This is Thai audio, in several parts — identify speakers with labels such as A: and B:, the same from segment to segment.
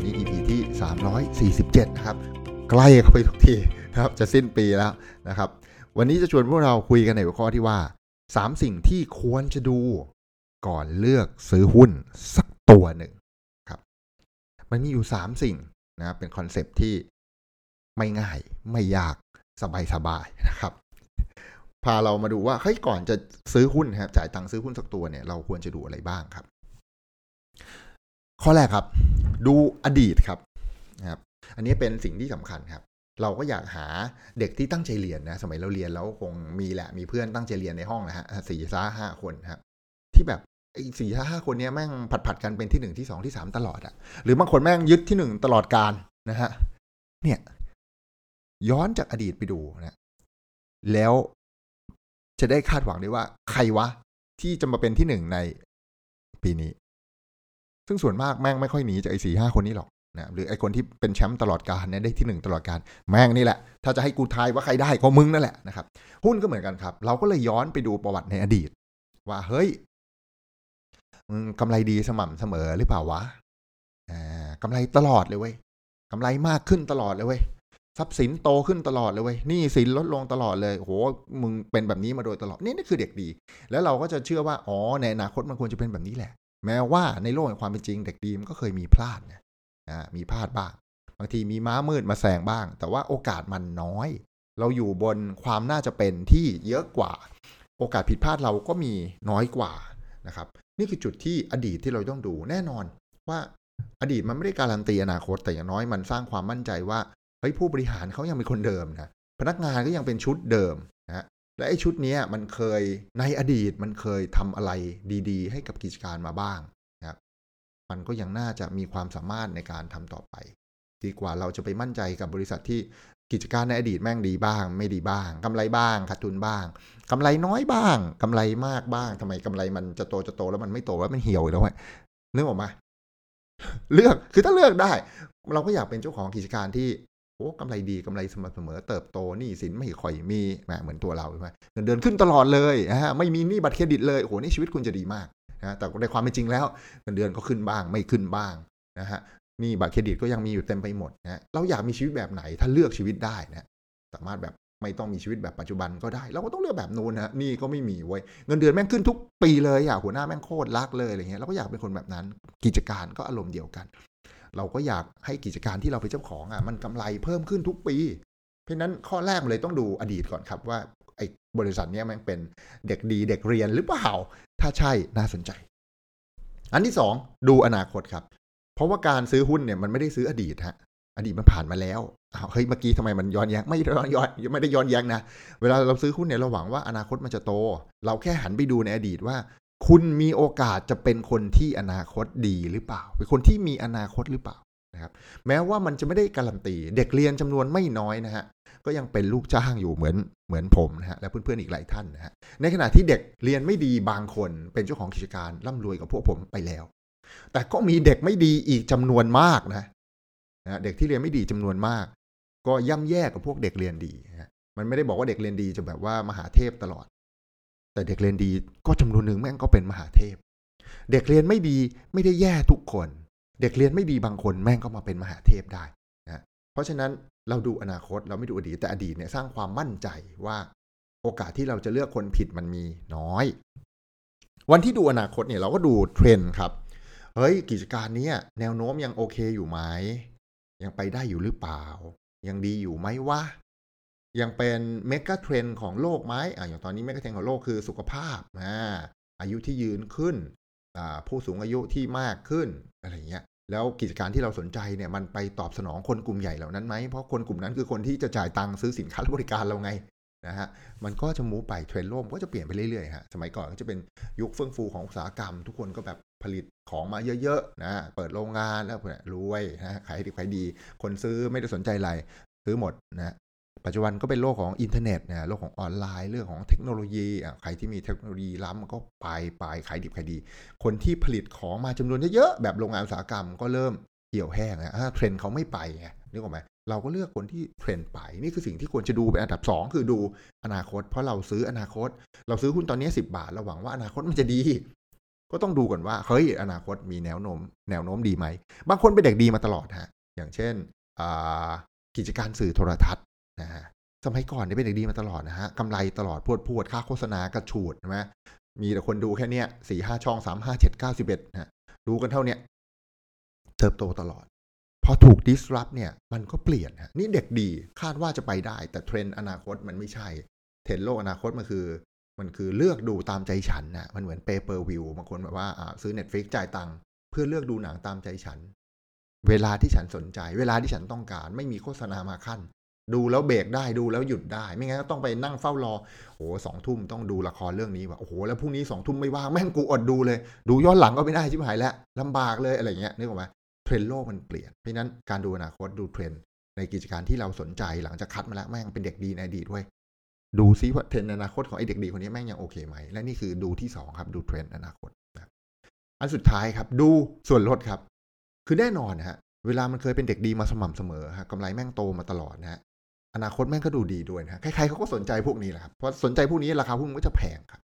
A: วันนี้ EP ที่ 347 นะครับ ใกล้เข้าไปทุกทีนะครับจะสิ้นปีแล้วนะครับ วันนี้จะชวนพวกเราคุยกันในหัวข้อที่ว่า 3 สิ่งที่ควรจะดูก่อนเลือกซื้อหุ้นสักตัวหนึ่งครับมันมีอยู่ 3 สิ่งนะเป็นคอนเซปที่ไม่ง่ายไม่ยากสบายๆนะครับ พาเรามาดูว่าเฮ้ยก่อนจะซื้อหุ้นครับจ่ายตังค์ซื้อหุ้นสักตัวเนี่ยเราควรจะดูอะไรบ้างครับ ข้อแรกครับ ดูอดีตครับนะครับ อันนี้เป็นสิ่งที่สำคัญครับ เราก็อยากหาเด็กที่ตั้งใจเรียนนะ สมัยเราเรียนแล้วคงมีแหละมีเพื่อนตั้งใจเรียนในห้องนะฮะสี่ซ้าห้าคนครับที่แบบไอ้สี่ห้าคนเนี้ยแม่งผัดผัดกันเป็นที่หนึ่งที่สองที่สามตลอดอะหรือบางคนแม่งยึดที่หนึ่งตลอดการนะฮะเนี่ย ย้อนจากอดีตไปดูนะ แล้วจะได้คาดหวังได้ว่า ใครวะ ที่จะมาเป็นที่หนึ่งในปีนี้ ซึ่งส่วนมากแม่งไม่ค่อยหนีจากไอ้สี่ห้าคนนี้หรอกนะหรือไอ้คนที่เป็นแชมป์ตลอดการเนี่ยได้ที่หนึ่งตลอดการแม่งนี่แหละ ถ้าจะให้กูทายว่าใครได้ก็มึงนั่นแหละนะครับ หุ้นก็เหมือนกันครับ เราก็เลยย้อนไปดูประวัติในอดีต ว่าเฮ้ยกำไรดีสม่ำเสมอหรือเปล่าวะอ่ากำไรตลอดเลยเว้ยกำไรมากขึ้นตลอดเลยเว้ยทรัพย์สินโตขึ้นตลอดเลยเว้ยนี่สินลดลงตลอดเลยโหมึงเป็นแบบนี้มาโดยตลอดนี่นี่คือเด็กดี แล้วเราก็จะเชื่อว่าอ๋อในอนาคตมันควรจะเป็นแบบนี้แหละ แม้ว่าในโลกแห่งความเป็นจริง เด็กดีมันก็เคยมีพลาดนะอ่ามีพลาดบ้างบางทีมีม้ามืดมาแซงบ้าง แต่ว่าโอกาสมันน้อย เราอยู่บนความน่าจะเป็นที่เยอะกว่า โอกาสผิดพลาดเราก็มีน้อยกว่านะครับ นี่คือจุดที่อดีตที่เราต้องดูแน่นอน ว่าอดีตมันไม่ได้การันตีอนาคตแต่อย่างน้อยมันสร้างความมั่นใจว่าเฮ้ยผู้บริหารเขายังเป็นคนเดิมนะพนักงานก็ยังเป็นชุดเดิม และไอ้ชุดนี้มันเคยในอดีตมันเคยทำอะไรดี ๆ ให้กับกิจการมาบ้างนะครับ มันก็ยังน่าจะมีความสามารถในการทำต่อไป ดีกว่าเราจะไปมั่นใจกับบริษัทที่กิจการในอดีตแม่งดีบ้าง ไม่ดีบ้างกำไรบ้างขาดทุนบ้างกำไรน้อยบ้างกำไรมากบ้างทำไมกำไรมันจะโตจะโตแล้วมันไม่โตแล้วมันเหี่ยวแล้วเว้ยนึกออกมาเลือกคือถ้าเลือกได้ เราก็อยากเป็นเจ้าของกิจการที่ โอ้กำไรดีกำไรสม่ำเสมอเติบโตนี้สินไม่ค่อยมีแหมเหมือนตัวเราใช่ไหมเงินเดือนขึ้นตลอดเลยนะฮะไม่มีหนี้บัตรเครดิตเลยโอ้โหนี่ชีวิตคุณจะดีมากนะแต่ในความเป็นจริงแล้วเงินเดือนก็ขึ้นบ้างไม่ขึ้นบ้างนะฮะหนี่บัตรเครดิตก็ยังมีอยู่เต็มไปหมดนะเราอยากมีชีวิตแบบไหนถ้าเลือกชีวิตได้นะสามารถแบบไม่ต้องมีชีวิตแบบปัจจุบันก็ได้ เราก็ต้องเลือกแบบนู้นนะนี่ก็ไม่มีเว้ยเงินเดือนแม่งขึ้นทุกปีเลยอะหัวหน้าแม่งโคตรรักเลยอะไรเงี้ยเราก็อยากเป็นคนแบบนั้นกิจการก็อารมณ์เดียวกัน เราก็อยากให้กิจการที่เราเป็นเจ้าของอะมันกำไรเพิ่มขึ้นทุกปี เพราะนั้นข้อแรกเลยต้องดูอดีตก่อนครับว่าไอ้บริษัทเนี้ยมันเป็นเด็กดีเด็กเรียนหรือเปล่า ถ้าใช่น่าสนใจ อันที่สองดูอนาคตครับ เพราะว่าการซื้อหุ้นเนี่ยมันไม่ได้ซื้ออดีตฮะอดีตมันผ่านมาแล้วอ้าวเฮ้ยเมื่อกี้ทำไมมันย้อนแย้งไม่ย้อนย้อนไม่ได้ย้อนแย้งนะ เวลาเราซื้อหุ้นเนี่ยเราหวังว่าอนาคตมันจะโต เราแค่หันไปดูในอดีตว่า คุณมีโอกาสจะเป็นคนที่อนาคตดีหรือเปล่า เป็นคนที่มีอนาคตหรือเปล่านะครับแม้ว่ามันจะไม่ได้การันตี เด็กเรียนจำนวนไม่น้อยนะฮะก็ยังเป็นลูกจ้างอยู่เหมือนเหมือนผมนะฮะและเพื่อนๆอีกหลายท่านนะฮะในขณะที่เด็กเรียนไม่ดีบางคนเป็นเจ้าของกิจการร่ำรวยกับพวกผมไปแล้ว แต่ก็มีเด็กไม่ดีอีกจำนวนมากนะนะเด็กที่เรียนไม่ดีจำนวนมาก ก็ย่ำแย่กับพวกเด็กเรียนดีนะมันไม่ได้บอกว่าเด็กเรียนดีจะแบบว่ามหาเทพตลอด แต่เด็กเรียนดีก็จำนวนหนึ่งแม่งก็เป็นมหาเทพ เด็กเรียนไม่ดีไม่ได้แย่ทุกคน เด็กเรียนไม่ดีบางคนแม่งก็มาเป็นมหาเทพได้นะเพราะฉะนั้นเราดูอนาคตเราไม่ดูอดีตแต่อดีตเนี่ยสร้างความมั่นใจว่าโอกาสที่เราจะเลือกคนผิดมันมีน้อย วันที่ดูอนาคตเนี่ยเราก็ดูเทรนด์ครับเฮ้ยกิจการนี้แนวโน้มยังโอเคอยู่ไหมยังไปได้อยู่หรือเปล่า ยังดีอยู่ไหมวะ ยังเป็นเมกะเทรนของโลกไหมอะอย่างตอนนี้เมกะเทรนของโลกคือสุขภาพอ่าอายุที่ยืนขึ้นอ่าผู้สูงอายุที่มากขึ้นอะไรเงี้ยแล้วกิจการที่เราสนใจเนี่ยมันไปตอบสนองคนกลุ่มใหญ่เหล่านั้นไหมเพราะคนกลุ่มนั้นคือคนที่จะจ่ายตังค์ซื้อสินค้าและบริการเราไงนะฮะมันก็จะมูไปเทรนด์โลกก็จะเปลี่ยนไปเรื่อยๆฮะสมัยก่อนก็จะเป็นยุคเฟื่องฟูของอุตสาหกรรม ทุกคนก็แบบผลิตของมาเยอะๆนะเปิดโรงงานแล้วรวยนะขายดีขายดี คนซื้อไม่ได้สนใจอะไรซื้อหมดนะ ปัจจุบันก็เป็นโลกของอินเทอร์เน็ตนะโลกของออนไลน์เรื่องของเทคโนโลยีอะใครที่มีเทคโนโลยีล้ำก็ไปไปขายดิบขายดี คนที่ผลิตของมาจำนวนเยอะๆแบบโรงงานอุตสาหกรรมก็เริ่มเหี่ยวแห้งนะเทรนด์เขาไม่ไปไงนึกออกไหมเราก็เลือกคนที่เทรนด์ไปนี่คือสิ่งที่ควรจะดูเป็นอันดับ 2 คือดูอนาคต เพราะเราซื้ออนาคต เราซื้อหุ้นตอนนี้ 10 บาทเราหวังว่าอนาคตมันจะดี ก็ต้องดูก่อนว่าเฮ้ยอนาคตมีแนวโน้ม แนวโน้มดีไหมบางคนเป็นเด็กดีมาตลอดฮะอย่างเช่นกิจการสื่อโทรทัศน์ นะฮะสมัยก่อนเนี่ยเป็นเด็กดีมาตลอดนะฮะกำไรตลอดพวดพวดค่าโฆษณากระฉูดใช่ไหมมีแต่คนดูแค่เนี้ยสี่ห้าช่องสามห้าเจ็ดเก้าสิบเอ็ดนะดูกันเท่าเนี้ยเติบโตตลอด พอถูก disrupt เนี่ย มันก็เปลี่ยนฮะนี่เด็กดีคาดว่าจะไปได้ แต่เทรนด์อนาคตมันไม่ใช่ เทรนด์โลกอนาคตมันคือ มันคือเลือกดูตามใจฉันนะมันเหมือน pay per view บางคนแบบว่าซื้อ Netflix จ่ายตังค์เพื่อเลือกดูหนังตามใจฉัน เวลาที่ฉันสนใจ เวลาที่ฉันต้องการ ไม่มีโฆษณามาขั้น ดูแล้วเบรกได้ดูแล้วหยุดได้ ไม่งั้นก็ต้องไปนั่งเฝ้ารอโอ้สองทุ่มต้องดูละครเรื่องนี้ว่ะโอ้โหแล้วพรุ่งนี้สองทุ่มไม่ว่างแม่งกูอดดูเลย ดูย้อนหลังก็ไม่ได้ชิบหายแล้วลำบากเลยอะไรเงี้ยนึกออกไหมเทรนด์โลกมันเปลี่ยนเพราะนั้นการดูอนาคตดูเทรนด์ในกิจการที่เราสนใจหลังจากคัดมาแล้วแม่งเป็นเด็กดีในอดีตด้วยดูซิว่าเทรนด์อนาคตของไอเด็กดีคนนี้แม่งยังโอเคไหมและนี่คือดูที่ 2 ครับดูเทรนด์อนาคตอันสุดท้ายครับ ดูส่วนลดครับ คือแน่นอนฮะเวลามันเคยเป็นเด็กดีมาสม่ำเสมอฮะกำไรแม่งโตมาตลอดนะฮะ อนาคตแม่งก็ดูดีด้วยนะใครๆเขาก็สนใจพวกนี้แหละครับเพราะสนใจพวกนี้ราคาหุ้นก็จะแพงครับ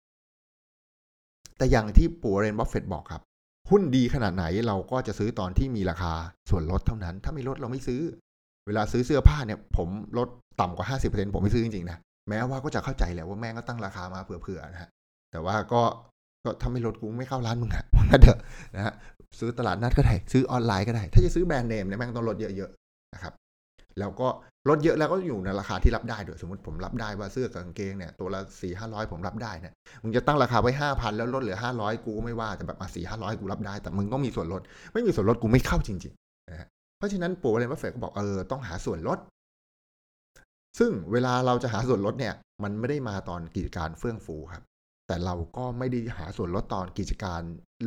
A: แต่อย่างที่ปู่เรนบัฟเฟตบอกครับ หุ้นดีขนาดไหนเราก็จะซื้อตอนที่มีราคาส่วนลดเท่านั้น ถ้าไม่ลดเราไม่ซื้อ เวลาซื้อเสื้อผ้าเนี่ย ผมลดต่ำกว่าห้าสิบเปอร์เซ็นต์ผมไม่ซื้อจริงๆนะแม้ว่าก็จะเข้าใจแหละว่าแม่งก็ตั้งราคามาเผื่อๆนะฮะแต่ว่าก็ก็ถ้าไม่ลดกูไม่เข้าร้านมึงอะงั้นเถอะนะฮะซื้อตลาดนัดก็ได้ซื้อออนไลน์ก็ได้ ถ้าจะซื้อแบรนด์เนมเนี่ยแม่งต้องลดเยอะๆนะครับ แล้วก็ลดเยอะแล้วก็อยู่ในราคาที่รับได้ด้วยสมมติผมรับได้ว่าเสื้อกับกางเกงเนี่ยตัวละสี่ห้าร้อยผมรับได้เนี่ยมึงจะตั้งราคาไว้ห้าพันแล้วลดเหลือห้าร้อยกูไม่ว่าแต่แบบมาสี่ห้าร้อยกูรับได้ แต่มึงต้องมีส่วนลด ไม่มีส่วนลดกูไม่เข้าจริงๆนะฮะเพราะฉะนั้นปู่เลยว่าเฟก็บอกเออต้องหาส่วนลด ซึ่งเวลาเราจะหาส่วนลดเนี่ย มันไม่ได้มาตอนกิจการเฟื่องฟูครับ แต่เราก็ไม่ได้หาส่วนลดตอนกิจการ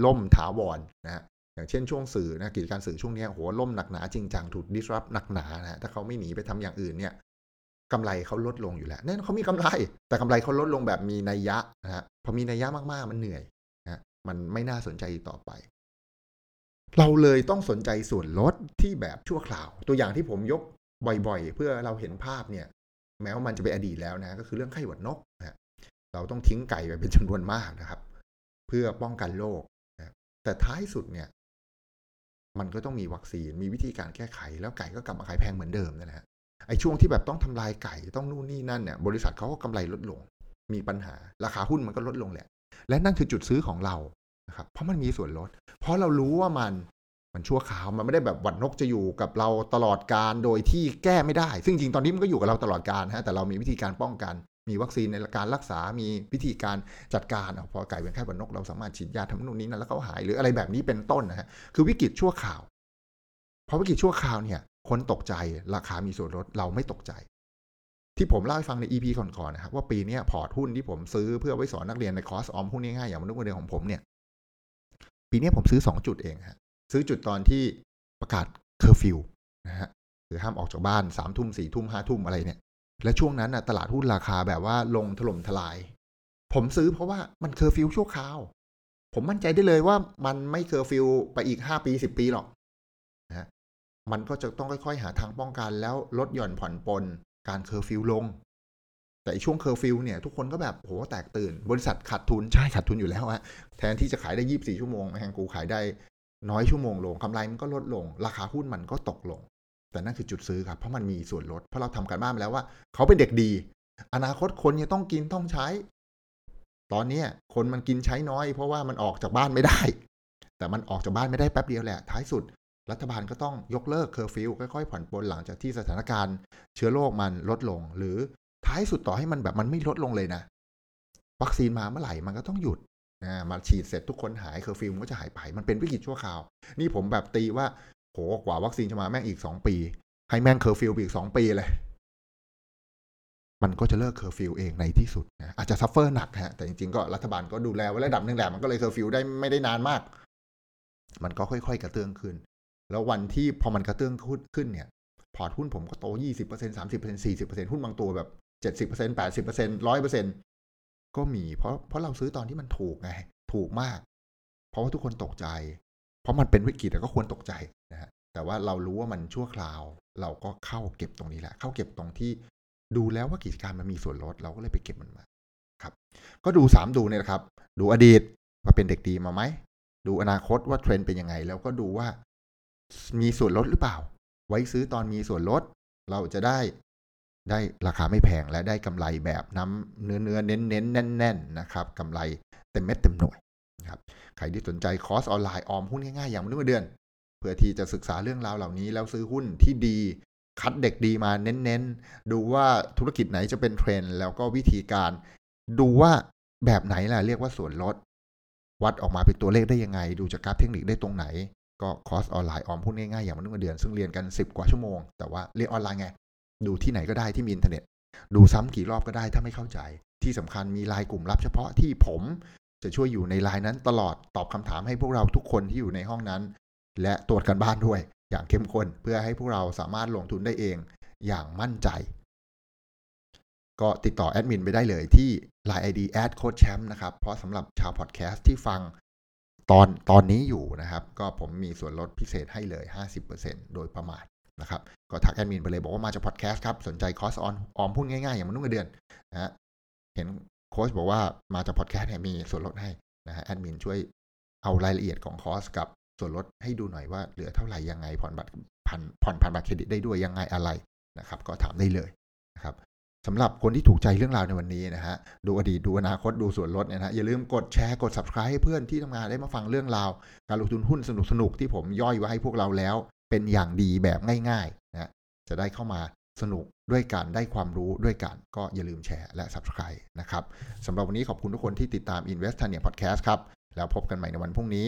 A: ล่มถาวรนะฮะ อย่างเช่นช่วงสื่อนะกิจการสื่อช่วงนี้โหล่มหนักหนาจริงจังถูก disrupt หนักหนานะถ้าเขาไม่หนีไปทำอย่างอื่นเนี่ยกำไรเขาลดลงอยู่แล้วแน่นเขามีกำไร แต่กำไรเขาลดลงแบบมีนัยยะนะฮะพอมีนัยยะมากๆมันเหนื่อยนะมันไม่น่าสนใจต่อไป เราเลยต้องสนใจส่วนลดที่แบบชั่วคราว ตัวอย่างที่ผมยกบ่อยๆ เพื่อเราเห็นภาพเนี่ย แม้ว่ามันจะเป็นอดีตแล้วนะก็คือเรื่องไข้หวัดนกนะเราต้องทิ้งไก่ไปเป็นจำนวนมากนะครับ เพื่อป้องกันโรคนะแต่ท้ายสุดเนี่ย มันก็ต้องมีวัคซีนมีวิธีการแก้ไข แล้วไก่ก็กลับมาขายแพงเหมือนเดิมนะฮะไอ้ช่วงที่แบบต้องทำลายไก่ต้องนู่นนี่นั่นเนี่ยบริษัทเขาก็กำไรลดลง มีปัญหาราคาหุ้นมันก็ลดลงแหละ และนั่นคือจุดซื้อของเรานะครับเพราะมันมีส่วนลด เพราะเรารู้ว่ามันมันชั่วคราวมันไม่ได้แบบวัดนกจะอยู่กับเราตลอดการโดยที่แก้ไม่ได้ ซึ่งจริงตอนนี้มันก็อยู่กับเราตลอดการฮะแต่เรามีวิธีการป้องกัน มีวัคซีนในการรักษา มีวิธีการจัดการพอไก่เป็นไข้หวัดนก เราสามารถฉีดยาทำนู่นนี่นั่นแล้วเขาหายหรืออะไรแบบนี้เป็นต้นนะฮะคือวิกฤตชั่วคราวเพราะวิกฤตชั่วคราวเนี่ยคนตกใจราคามีส่วนลดเราไม่ตกใจ ที่ผมเล่าให้ฟังใน EP ก่อนๆนะครับว่าปีนี้พอร์ตหุ้นที่ผมซื้อเพื่อไว้สอนนักเรียนในคอร์สออมหุ้นง่ายๆอย่างมนุษย์เงินเดือนของผมเนี่ยปีนี้ผมซื้อสองจุดเองฮะซื้อจุดตอนที่ประกาศเคอร์ฟิวนะฮะคือห้ามออกจากบ้านสามทุ่มสี่ทุ่มห้าทุ่มอะไรเนี่ย และช่วงนั้นนะตลาดหุ้นราคาแบบว่าลงถล่มทลาย ผมซื้อเพราะว่ามันเคอร์ฟิวชั่วคราว ผมมั่นใจได้เลยว่ามันไม่เคอร์ฟิวไปอีกห้าปีสิบปีหรอกนะมันก็จะต้องค่อย ๆ หาทางป้องกันแล้วลดหย่อนผ่อนปลนการเคอร์ฟิวลง แต่ช่วงเคอร์ฟิวเนี่ยทุกคนก็แบบโหแตกตื่น บริษัทขาดทุนใช่ขาดทุนอยู่แล้วฮะแทนที่จะขายได้ยี่บสี่ชั่วโมงแม่งกูขายได้น้อยชั่วโมงลงกำไรมันก็ลดลง ราคาหุ้นมันก็ตกลง แต่นั่นคือจุดซื้อครับ เพราะมันมีส่วนลด เพราะเราทำการบ้านมาแล้วว่า เขาเป็นเด็กดี อนาคตคนยังต้องกินต้องใช้ ตอนนี้คนมันกินใช้น้อย เพราะว่ามันออกจากบ้านไม่ได้ แต่มันออกจากบ้านไม่ได้แป๊บเดียวแหละ ท้ายสุด รัฐบาลก็ต้องยกเลิกเคอร์ฟิวค่อยๆผ่อนปลนหลังจากที่สถานการณ์ เชื้อโรคมันลดลง หรือท้ายสุดต่อให้มันแบบมันไม่ลดลงเลยนะ วัคซีนมาเมื่อไหร่มันก็ต้องหยุดนะมาฉีดเสร็จทุกคนหายเคอร์ฟิวมันก็จะหายไป มันเป็นวิกฤตชั่วคราว นี่ผมแบบตีว่า โหกว่าวัคซีนจะมาแม่งอีกสองปี ให้แม่งเคอร์ฟิวอีกสองปีเลยมันก็จะเลิกเคอร์ฟิวเองในที่สุดนะอาจจะ suffer หนักฮะแต่จริงๆก็รัฐบาลก็ดูแลไว้ระดับหนึ่งแหละมันก็เลยเคอร์ฟิวได้ไม่ได้นานมาก มันก็ค่อยๆกระเตื้องขึ้น แล้ววันที่พอมันกระเตื้องขึ้นเนี่ยพอร์ตหุ้นผมก็โต 20% 30% 40%หุ้นบางตัวแบบ 70% 80% 100%ก็มีเพราะเพราะเราซื้อตอนที่มันถูกไง ถูกมาก เพราะว่าทุกคนตกใจ เพราะมันเป็นวิกฤตก็ควรตกใจ แต่ว่าเรารู้ว่ามันชั่วคราว เราก็เข้าเก็บตรงนี้แหละ เข้าเก็บตรงที่ดูแล้วว่ากิจการมันมีส่วนลดเราก็เลยไปเก็บมันมาครับ ก็ดูสามดูเนี่ยครับ ดูอดีตว่าเป็นเด็กดีมาไหมดูอนาคตว่าเทรนด์เป็นยังไง แล้วก็ดูว่ามีส่วนลดหรือเปล่า ไว้ซื้อตอนมีส่วนลด เราจะได้ได้ราคาไม่แพงและได้กำไรแบบน้ำเนื้อเนื้อเน้นเน้นแน่นแน่นนะครับกำไรเต็มเม็ดเต็มหน่วยครับใครที่สนใจคอร์สออนไลน์ออมหุ้นง่ายๆอย่างมนุษย์เงินเดือน เพื่อที่จะศึกษาเรื่องราวเหล่านี้แล้วซื้อหุ้นที่ดีคัดเด็กดีมาเน้นๆ ดูว่าธุรกิจไหนจะเป็นเทรนด์แล้วก็วิธีการ ดูว่าแบบไหนล่ะเรียกว่าส่วนลด วัดออกมาเป็นตัวเลขได้ยังไง ดูจากกราฟเทคนิคได้ตรงไหน ก็คอร์สออนไลน์ออมหุ้นง่ายๆอย่างมนุษย์เงินเดือนซึ่งเรียนกัน 10 กว่าชั่วโมง แต่ว่าเรียนออนไลน์ไง ดูที่ไหนก็ได้ที่มีอินเทอร์เน็ต ดูซ้ำกี่รอบก็ได้ถ้าไม่เข้าใจ ที่สำคัญมีไลน์กลุ่มลับเฉพาะที่ผม จะช่วยอยู่ในไลน์นั้นตลอดตอบคำถามให้พวกเราทุกคนที่อยู่ในห้องนั้น และตรวจการบ้านด้วย อย่างเข้มข้นเพื่อให้พวกเราสามารถลงทุนได้เองอย่างมั่นใจ ก็ติดต่อแอดมินไปได้เลยที่ Line ID แอดโค้ชแชมป์นะครับ เพราะสำหรับชาวพอดแคสต์ที่ฟังตอนตอนนี้อยู่นะครับ ก็ผมมีส่วนลดพิเศษให้เลย 50%โดยประมาณนะครับ ก็ทักแอดมินไปเลยบอกว่ามาจากพอดแคสต์ครับ สนใจคอร์สออนออมหุ้นง่ายๆ อย่างมนุษย์เงินเดือนนะฮะเห็นโค้ชบอกว่ามาจากพอดแคสต์เนี่ยมีส่วนลดให้นะฮะแอดมินช่วยเอารายละเอียดของคอร์สกับ ส่วนลดให้ดูหน่อยว่าเหลือเท่าไหร่ยังไงผ่อนบัตรผ่อนผ่อนผ่านบัตรเครดิตได้ด้วยยังไงอะไรนะครับ ก็ถามได้เลยนะครับสำหรับคนที่ถูกใจเรื่องราวในวันนี้นะฮะดูอดีตดูอนาคตดูส่วนลดเนี่ยนะอย่าลืมกดแชร์กด subscribe ให้เพื่อนที่ทำงานได้มาฟังเรื่องราว การลงทุนหุ้นสนุกๆที่ผมย่อยไว้ให้พวกเราแล้ว เป็นอย่างดีแบบง่ายๆนะจะได้เข้ามาสนุกด้วยกันได้ความรู้ด้วยกัน ก็อย่าลืมแชร์และ subscribe นะครับสำหรับวันนี้ขอบคุณทุกคนที่ติดตาม Invest Tania Podcast ครับ แล้วพบกันใหม่ในวันพรุ่งนี้